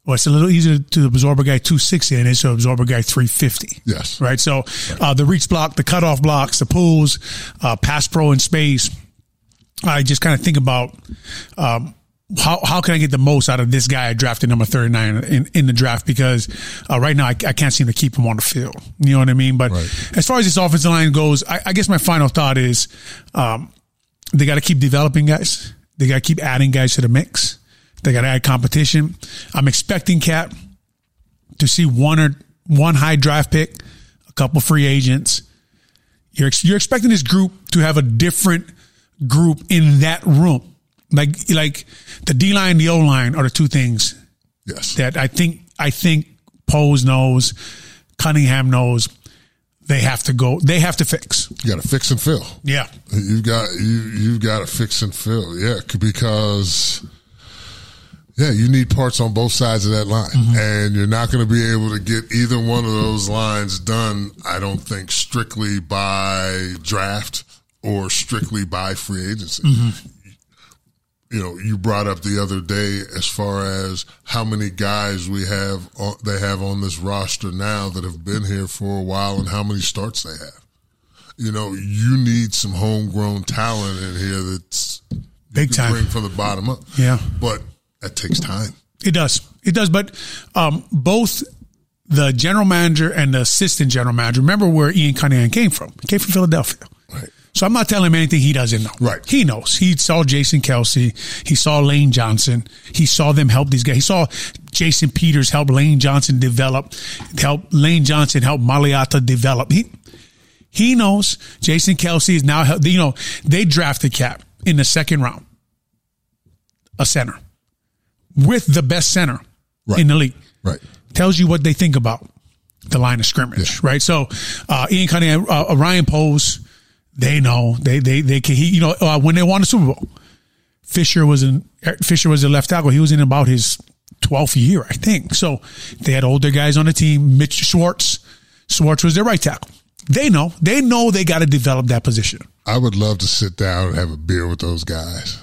well, it's a little easier to absorb a guy 260 than it is to absorb a guy 350. Yes. Right. So uh, the reach block, the cutoff blocks, the pulls, uh, pass pro in space. I just kind of think about um, how how can I get the most out of this guy I drafted number 39 in, in the draft because uh, right now I, I, can't seem to keep him on the field. You know what I mean? But right. as far as this offensive line goes, I, I guess my final thought is um, they got to keep developing guys. They got to keep adding guys to the mix. They got to add competition. I'm expecting Cap to see one or one high draft pick, a couple free agents. You're you're expecting this group to have a different group in that room. Like like the D line, the O line are the two things. Yes. That I think I think Poles knows, Cunningham knows they have to go. They have to fix. You got to fix and fill. Yeah, You've got you you've got to fix and fill. Yeah, because yeah, you need parts on both sides of that line, mm-hmm. and you're not going to be able to get either one of those lines done. I don't think strictly by draft or strictly by free agency. Mm-hmm you know, you brought up the other day as far as how many guys we have on, they have on this roster now that have been here for a while and how many starts they have. You know, you need some homegrown talent in here that's big time bring from the bottom up. Yeah, but that takes time. It does. It does. But um, both the general manager and the assistant general manager. Remember where Ian Cunningham came from? He came from Philadelphia. Right. So I'm not telling him anything he doesn't know. Right. He knows. He saw Jason Kelce. He saw Lane Johnson. He saw them help these guys. He saw Jason Peters help Lane Johnson develop, help Lane Johnson help Mailata develop. He, he knows Jason Kelce is now, you know, they drafted Cap in the second round, a center with the best center right. in the league. Right. Tells you what they think about the line of scrimmage, yeah. right? So, uh, Ian Cunningham, uh, Ryan Poles, they know they they they can. He you know uh, when they won the Super Bowl, Fisher was in Fisher was a left tackle. He was in about his 12th year, I think. So they had older guys on the team. Mitch Schwartz, Schwartz was their right tackle. They know, they know they got to develop that position. I would love to sit down and have a beer with those guys.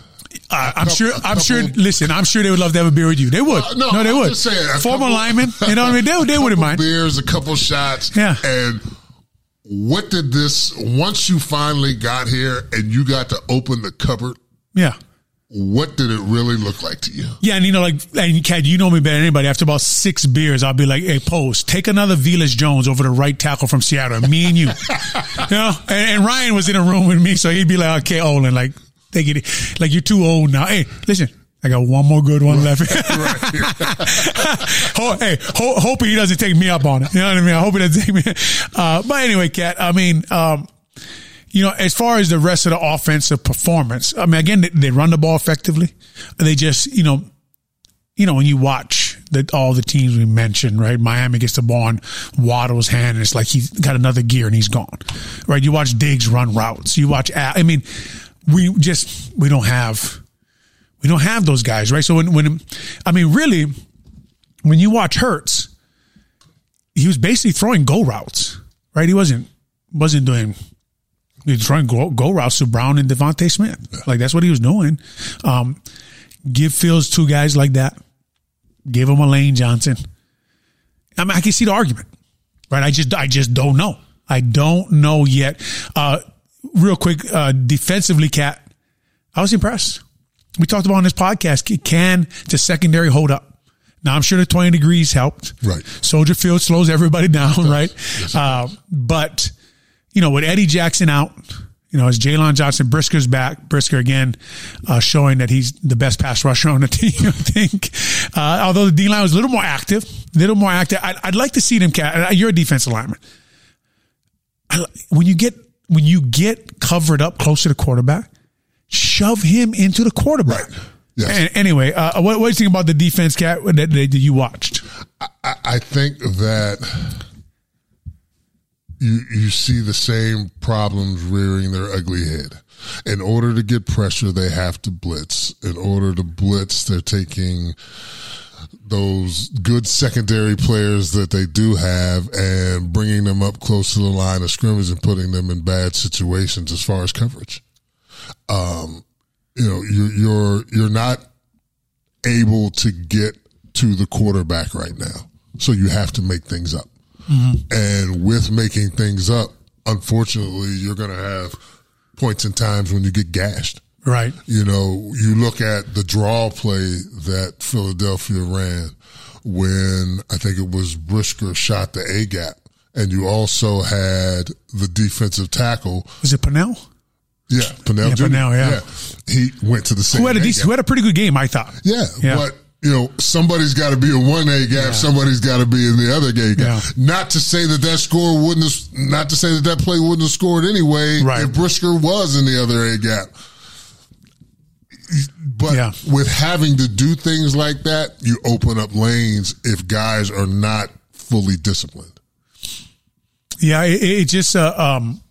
Uh, I'm sure. I'm sure. Listen, I'm sure they would love to have a beer with you. They would. Uh, no, no, they I'm would. Saying, Former couple, lineman, you know what I mean? They, they wouldn't (laughs) mind. Beers, a couple shots. Yeah. And what did this? Once you finally got here and you got to open the cupboard. Yeah what did it really look like to you? Yeah, and you know, like, and Cat, you know me better than anybody. After about six beers, I'll be like, "Hey, Poles, take another Velus Jones over the right tackle from Seattle, me and you." (laughs) you know, and, and, Ryan was in a room with me, so he'd be like, "Okay, Olin, like, take it, like you're too old now. Hey, listen." I got one more good one left. (laughs) (laughs) hey, ho- hope he doesn't take me up on it. You know what I mean? I hope he doesn't take me. Uh, but anyway, Cat, I mean, um, you know, as far as the rest of the offensive performance, I mean, again, they, they run the ball effectively. They just, you know, you know, when you watch the, all the teams we mentioned, right? Miami gets the ball in Waddle's hand, and it's like he's got another gear and he's gone, right? You watch Diggs run routes. You watch, I mean, we just we don't have we don't have those guys, right? So when when I mean, really, when you watch Hurts, he was basically throwing go routes, right? He wasn't wasn't doing he was trying go, go routes to Brown and DeVonta Smith. Like that's what he was doing. Um, give Fields two guys like that. Give him a Lane Johnson. I mean, I can see the argument, right? I just, I just don't know. I don't know yet. Uh, real quick, uh, defensively, Cat, I was impressed. We talked about on this podcast, can the secondary hold up? Now I'm sure the 20 degrees helped. Right. Soldier Field slows everybody (laughs) down, right? Yes, uh, but you know, with Eddie Jackson out, you know, as Jaylon Johnson, Brisker's back. Brisker again, uh, showing that he's the best pass rusher on the (laughs) team. I think, uh, although the D line was a little more active, a little more active. I'd, I'd like to see them. Cat. You're a defensive lineman. I, when you get when you get covered up close to the quarterback, shove him into the quarterback. Right. Yes. And anyway, uh, what, what do you think about the defense, Cat, that, that you watched? I, I think that you you see the same problems rearing their ugly head. In order to get pressure, they have to blitz. In order to blitz, they're taking those good secondary players that they do have and bringing them up close to the line of scrimmage and putting them in bad situations as far as coverage. Um, you know, you're you're you're not able to get to the quarterback right now, so you have to make things up. Mm-hmm. And with making things up, unfortunately, you're going to have points and times when you get gashed. Right. You know, you look at the draw play that Philadelphia ran when I think it was Brisker shot the A gap. And you also had the defensive tackle. Was it Pennel? Yeah, Pennel. Yeah, Pennel, yeah. yeah. He went to the same. Who had a decent, who had a pretty good game, I thought. Yeah, yeah. but you know, somebody's got to be in one A gap, yeah. somebody's got to be in the other A gap. Yeah. Not to say that that score wouldn't have, not to say that that play wouldn't have scored anyway right. if Brisker was in the other A gap. But yeah. with having to do things like that, you open up lanes if guys are not fully disciplined. Yeah, it, it just uh, um,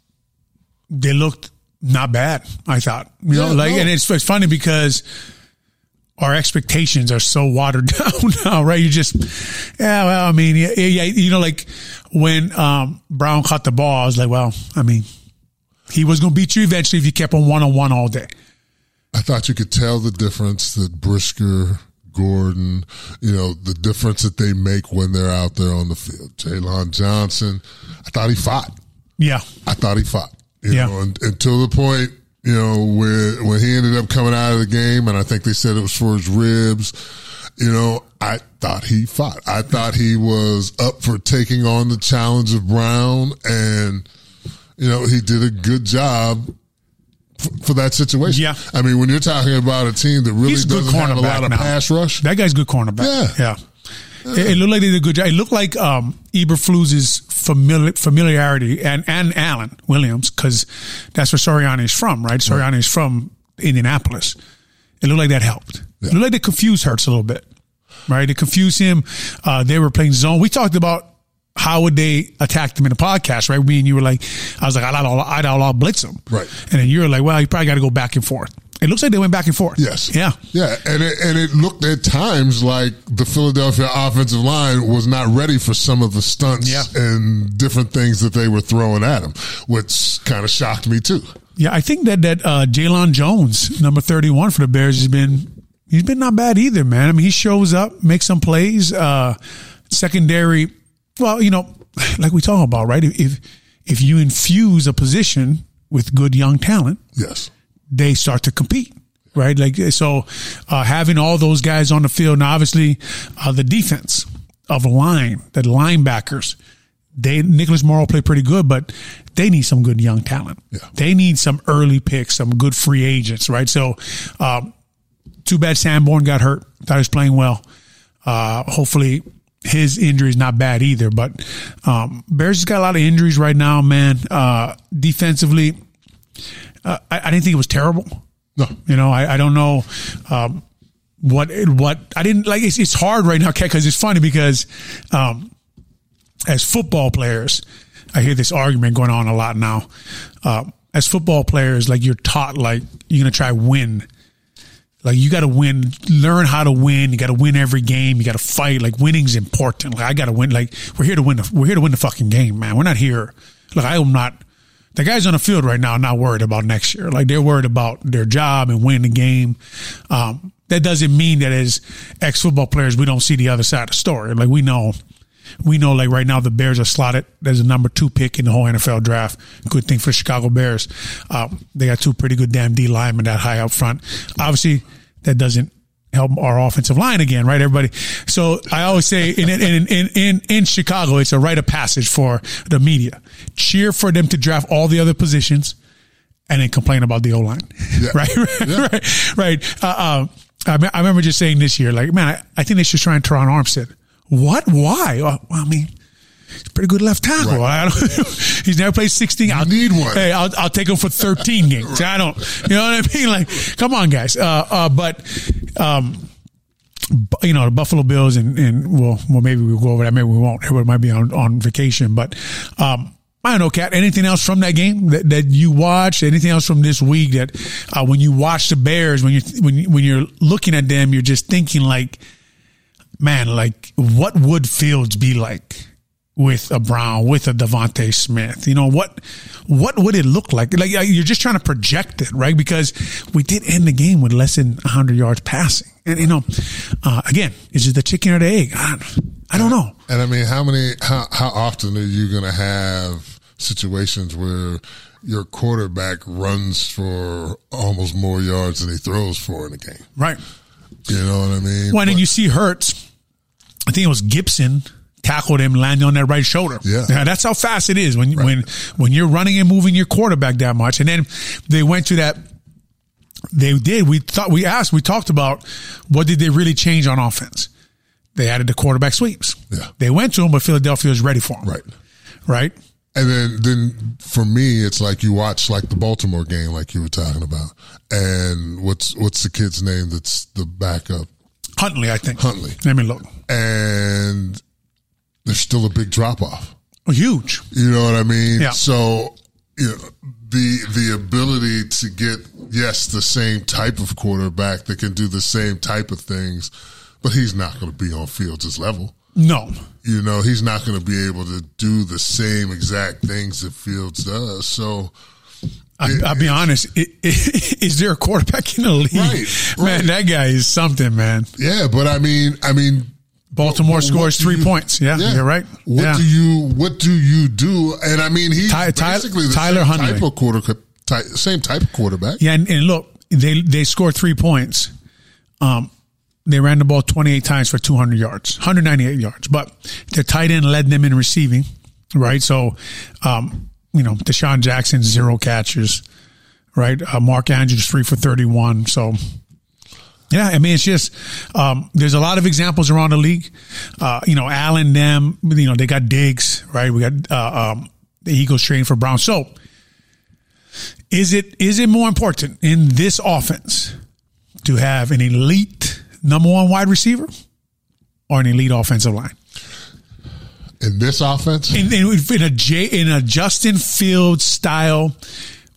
they looked not bad. I thought, you know, like, no. and it's, it's funny because our expectations are so watered (laughs) down now, right? You just, yeah, well, I mean, yeah, yeah, you know, like when um, Brown caught the ball, I was like, well, I mean, he was going to beat you eventually if you kept on one on one all day. I thought you could tell the difference that Brisker, Gordon, you know, the difference that they make when they're out there on the field. Jaylon Johnson, I thought he fought. Yeah. I thought he fought. You yeah. know, until the point you know, when when he ended up coming out of the game, and I think they said it was for his ribs. You know, I thought he fought. I thought he was up for taking on the challenge of Brown, and you know, he did a good job for that situation. Yeah. I mean, when you're talking about a team that really doesn't have a lot of now. pass rush, that guy's good cornerback. Yeah. Yeah. It, it, looked like they did a good job. It looked like um, Eberflus's familiar, familiarity and, and Alan Williams, because that's where Sirianni is from, right? Sirianni is from Indianapolis. It looked like that helped. Yeah. It looked like they confused Hurts a little bit, right? They confused him. Uh, they were playing zone. We talked about how would they attack them in the podcast, right? Me and you were like, I was like, I'd all, I'd all blitz them. Right. And then you were like, well, you probably got to go back and forth. It looks like they went back and forth. Yes. Yeah. Yeah. And it, and it looked at times like the Philadelphia offensive line was not ready for some of the stunts Yeah. and different things that they were throwing at him, which kind of shocked me too. Yeah, I think that that uh, Jalen Jones, number thirty one for the Bears, has been he's been not bad either, man. I mean, he shows up, makes some plays. Uh, secondary, well, you know, (sighs) like we talk about, right? If if you infuse a position with good young talent, Yes. they start to compete, right? Like so, uh, having all those guys on the field. Now, obviously, uh, the defense of a line, the linebackers, they Nicholas Morrow played pretty good, but they need some good young talent. Yeah. They need some early picks, some good free agents, right? So, um, too bad Sanborn got hurt. Thought he was playing well. Uh, hopefully his injury is not bad either. But um, Bears has got a lot of injuries right now, man. Uh, defensively, uh, I, I didn't think it was terrible. No. You know, I, I don't know um, what what I didn't like. It's, it's hard right now, because it's funny because um, as football players, I hear this argument going on a lot now. Uh, as football players, like you're taught, like you're gonna try win. Like you got to win, learn how to win. You got to win every game. You got to fight. Like winning's important. Like I got to win. Like we're here to win. The, we're here to win the fucking game, man. We're not here. Like I am not. The guys on the field right now are not worried about next year. Like they're worried about their job and winning the game. Um, that doesn't mean that as ex football players we don't see the other side of the story. Like we know, we know. Like right now the Bears are slotted as a number two pick in the whole NFL draft. Good thing for the Chicago Bears. Um, they got two pretty good damn D linemen that high up front. Obviously that doesn't help our offensive line again, right? Everybody. So I always say in in in in, in Chicago, it's a rite of passage for the media. Cheer for them to draft all the other positions, and then complain about the O line. Yeah. right, (laughs) right, Yeah. (laughs) right, right. Uh, uh, I, me- I remember just saying this year, like, man, I, I think they should try and Terron Armstead. What? Why? Well, I mean. He's a pretty good left tackle. I don't, (laughs) he's never played 16. I'll need one. Hey, I'll, I'll take him for 13 games. I don't, you know what I mean? Like, come on, guys. Uh, uh, but, um, you know, the Buffalo Bills and, and well, well, maybe we'll go over that. Maybe we won't. Everybody might be on, on vacation, but, um, I don't know, Cat. Anything else from that game that, that you watched? Anything else from this week that uh, when you watch the Bears, when you when when you're looking at them, you're just thinking like, man, like what would Fields be like with a Brown, with a DeVonta Smith? You know what? What would it look like? Like uh, you're just trying to project it, right? Because we did end the game with less than 100 yards passing, and you know, uh, again, is it the chicken or the egg? I, I don't know. And I mean, how many, how, how often are you going to have situations where your quarterback runs for almost more yards than he throws for in a game? Right. You know what I mean? Well, and then you see Hurts. I think it was Gibson tackled him, landing on that right shoulder. Yeah. that's how fast it is when when when you're running and moving your quarterback that much. And then they went to that. They did. We thought we asked. We talked about what did they really change on offense. They added the quarterback sweeps. Yeah. They went to him, but Philadelphia was ready for him. right. Right. And then, then for me, it's like you watch like the Baltimore game, like you were talking about. And what's what's the kid's name? That's the backup, Huntley, I think. Huntley. Let me look. And there's still a big drop off. Oh, huge. You know what I mean? Yeah. So, you know, the the ability to get yes the same type of quarterback that can do the same type of things, but he's not going to be on Fields' level. No. You know, he's not going to be able to do the same exact things that Fields does. So, I, I'll be honest. i- i- (laughs) Is there a quarterback in the league? Right, Man, that guy is something, man. yeah, but I mean, I mean, Baltimore what scores do three you- points. Yeah, you're right. What yeah. do you What do you do? And I mean, he's Ty- basically the Tyler Huntley. type of quarter, ty- same type of quarterback. yeah, and, and look, they they scored three points. Um, they ran the ball 28 times for 200 yards, 198 yards. But their tight end led them in receiving, right? So, um, you know, DeSean Jackson zero catches, right? Uh, Mark Andrews three for 31. So. Yeah, I mean, it's just um, there's a lot of examples around the league. Uh, you know, Allen, them, you know, they got Diggs, right? We got uh, um, the Eagles trading for Brown. So, is it is it more important in this offense to have an elite number one wide receiver or an elite offensive line? In this offense, In, in, in a J, in a Justin Fields style,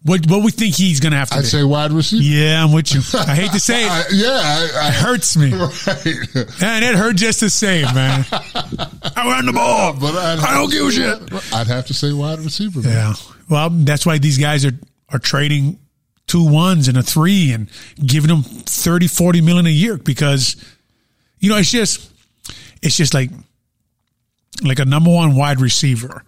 What what we think he's going to have to I'd say wide receiver. yeah, I'm with you. I hate to say it. (laughs) I, yeah, I, I, It hurts me. (laughs) Right. And it hurt just the same, man. (laughs) I run the ball, But I'd I don't to give a shit. I'd have to say wide receiver. Man. Yeah. Well, that's why these guys are, are trading two ones and a three and giving them 30, 40 million a year because, you know, it's just, it's just like, like a number one wide receiver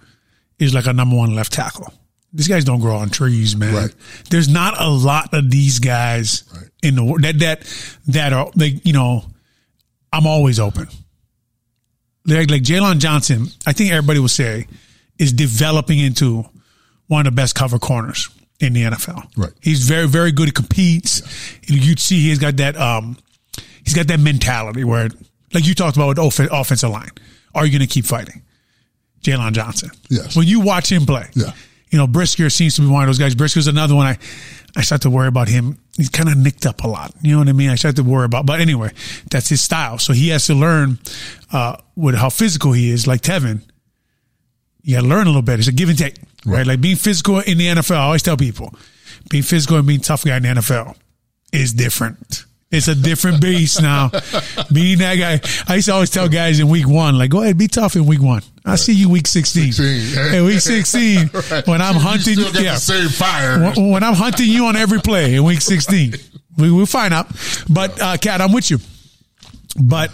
is like a number one left tackle. These guys don't grow on trees, man. Right. There's not a lot of these guys Right. in the world that, that, that are like, you know, I'm always open. Like, like Jaylon Johnson, I think everybody will say is developing into one of the best cover corners in the NFL. Right. He's very, very good. He competes. You'd see he's got that, um, he's got that mentality where, like you talked about with offensive line. Are you going to keep fighting? Jaylon Johnson. Yes. When you watch him play. Yeah. You know, Brisker seems to be one of those guys. Brisker's another one. I, I start to worry about him. He's kind of nicked up a lot. You know what I mean? I start to worry about, but anyway, that's his style. So he has to learn, uh, with how physical he is, like Teven. You got to learn a little bit. It's a give and take, right? Right. Like being physical in the NFL. I always tell people, being physical and being tough guy in the NFL is different. It's a different beast now. (laughs) Being that guy, I used to always tell guys in week one, like, go ahead, be tough in week one. I'll see you week 16. 16. In week (laughs) 16, when I'm You hunting, got yeah, same fire. when, when I'm hunting you on every play in week 16, (laughs) we will find out. But, uh, Cat, I'm with you. But,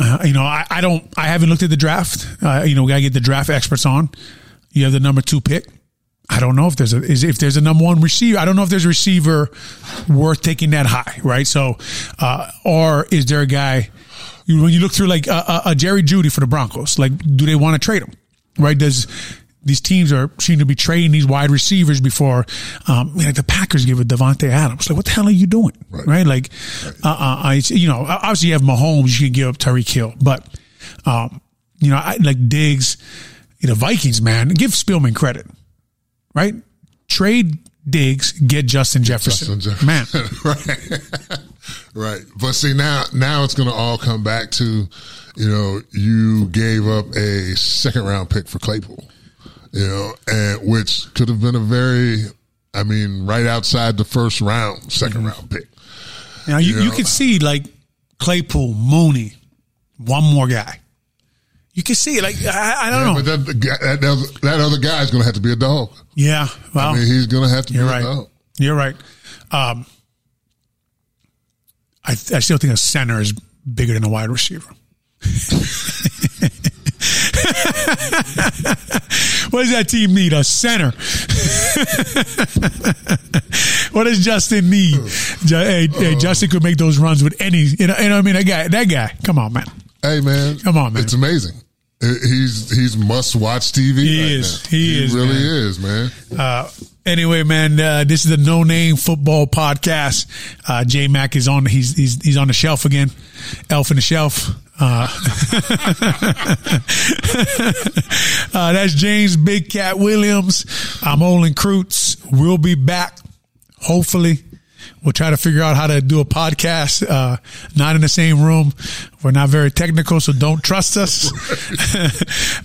uh, you know, I, I don't, I haven't looked at the draft. Uh, you know, we got to get the draft experts on. You have the number two pick. I don't know if there's a is if there's a number one receiver. I don't know if there's a receiver worth taking that high, right? So, uh, or is there a guy you, when you look through like a, a, a Jerry Jeudy for the Broncos? Like, do they want to trade him? Right? Does these teams are seem to be trading these wide receivers before? Um, like the Packers give it Davante Adams. Like, what the hell are you doing? Right? Right. Like, uh, uh, I you know obviously you have Mahomes, you can give up Tyreek Hill, but um, you know I like Diggs. You know, Vikings man, give Spielman credit right? Trade Diggs, get Justin Jefferson. Justin Man, (laughs) right, right. But see now, now it's going to all come back to, you know, you gave up a second round pick for Claypool, you know, and which could have been a very, I mean, right outside the first round, 2nd Mm-hmm. round pick. now you, You you know, can see like Claypool, Mooney, one more guy. You can see it. Like I, I don't know. But that, that, that, other- other guy's going to have to be a dog. yeah, well, I mean, he's going to have to be right. a dog. You're right. Um, I, I still think a center is bigger than a wide receiver. (laughs) what does that team need? A center. (laughs) what does Justin need? Hey, hey, Justin could make those runs with any. You know, you know what I mean? That guy. That guy. Come on, man. Hey man, Come on, man. It's amazing. He's he's must watch TV. He right is. now. He is, really man. is, man. Uh, anyway, man, uh, this is the No Name Football Podcast. Uh, J Mac is on. He's he's he's on the shelf again. Elf in the shelf. Uh, (laughs) uh, that's James Big Cat Williams. I'm Olin Kreutz. We'll be back. Hopefully, we'll try to figure out how to do a podcast. Uh, not in the same room. We're not very technical, so don't trust us.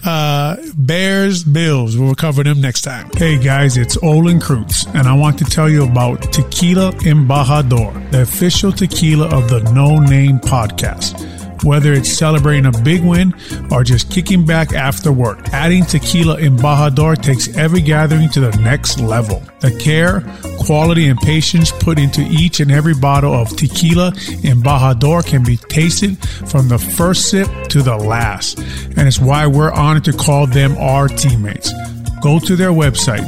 (laughs) uh, Bears, Bills. We'll cover them next time. Hey guys, it's Olin Kreutz, and I want to tell you about Tequila Embajador, the official tequila of the No Name Podcast. Whether it's celebrating a big win or just kicking back after work, adding Tequila Embajador takes every gathering to the next level. The care, quality, and patience put into each and every bottle of Tequila Embajador can be tasted from the first sip to the last. And it's why we're honored to call them our teammates. Go to their website,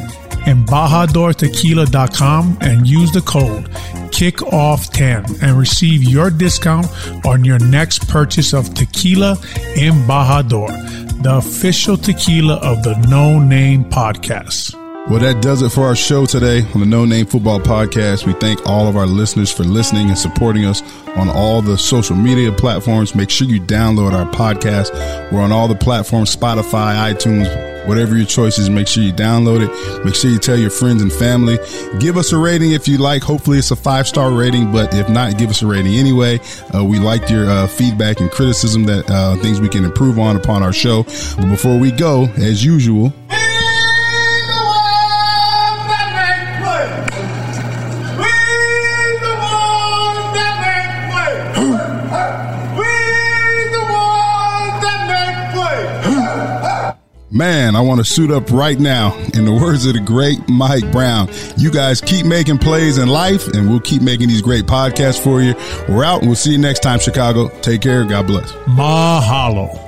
embajadortequila.com and use the code KICKOFF10 and receive your discount on your next purchase of Tequila in Embajador, the official tequila of the No Name Podcast. Well, that does it for our show today on the No Name Football Podcast. We thank all of our listeners for listening and supporting us on all the social media platforms. Make sure you download our podcast. We're on all the platforms Spotify, iTunes, whatever your choice is. Make sure you download it. Make sure you tell your friends and family. Give us a rating if you like. Hopefully, it's a five star rating, but if not, give us a rating anyway. Uh, we like your uh, feedback and criticism that uh, things we can improve on upon our show. But before we go, as usual, Man, I want to suit up right now. In the words of the great Mike Brown, you guys keep making plays in life and we'll keep making these great podcasts for you. We're out and we'll see you next time, Chicago. Take care. God bless. Mahalo.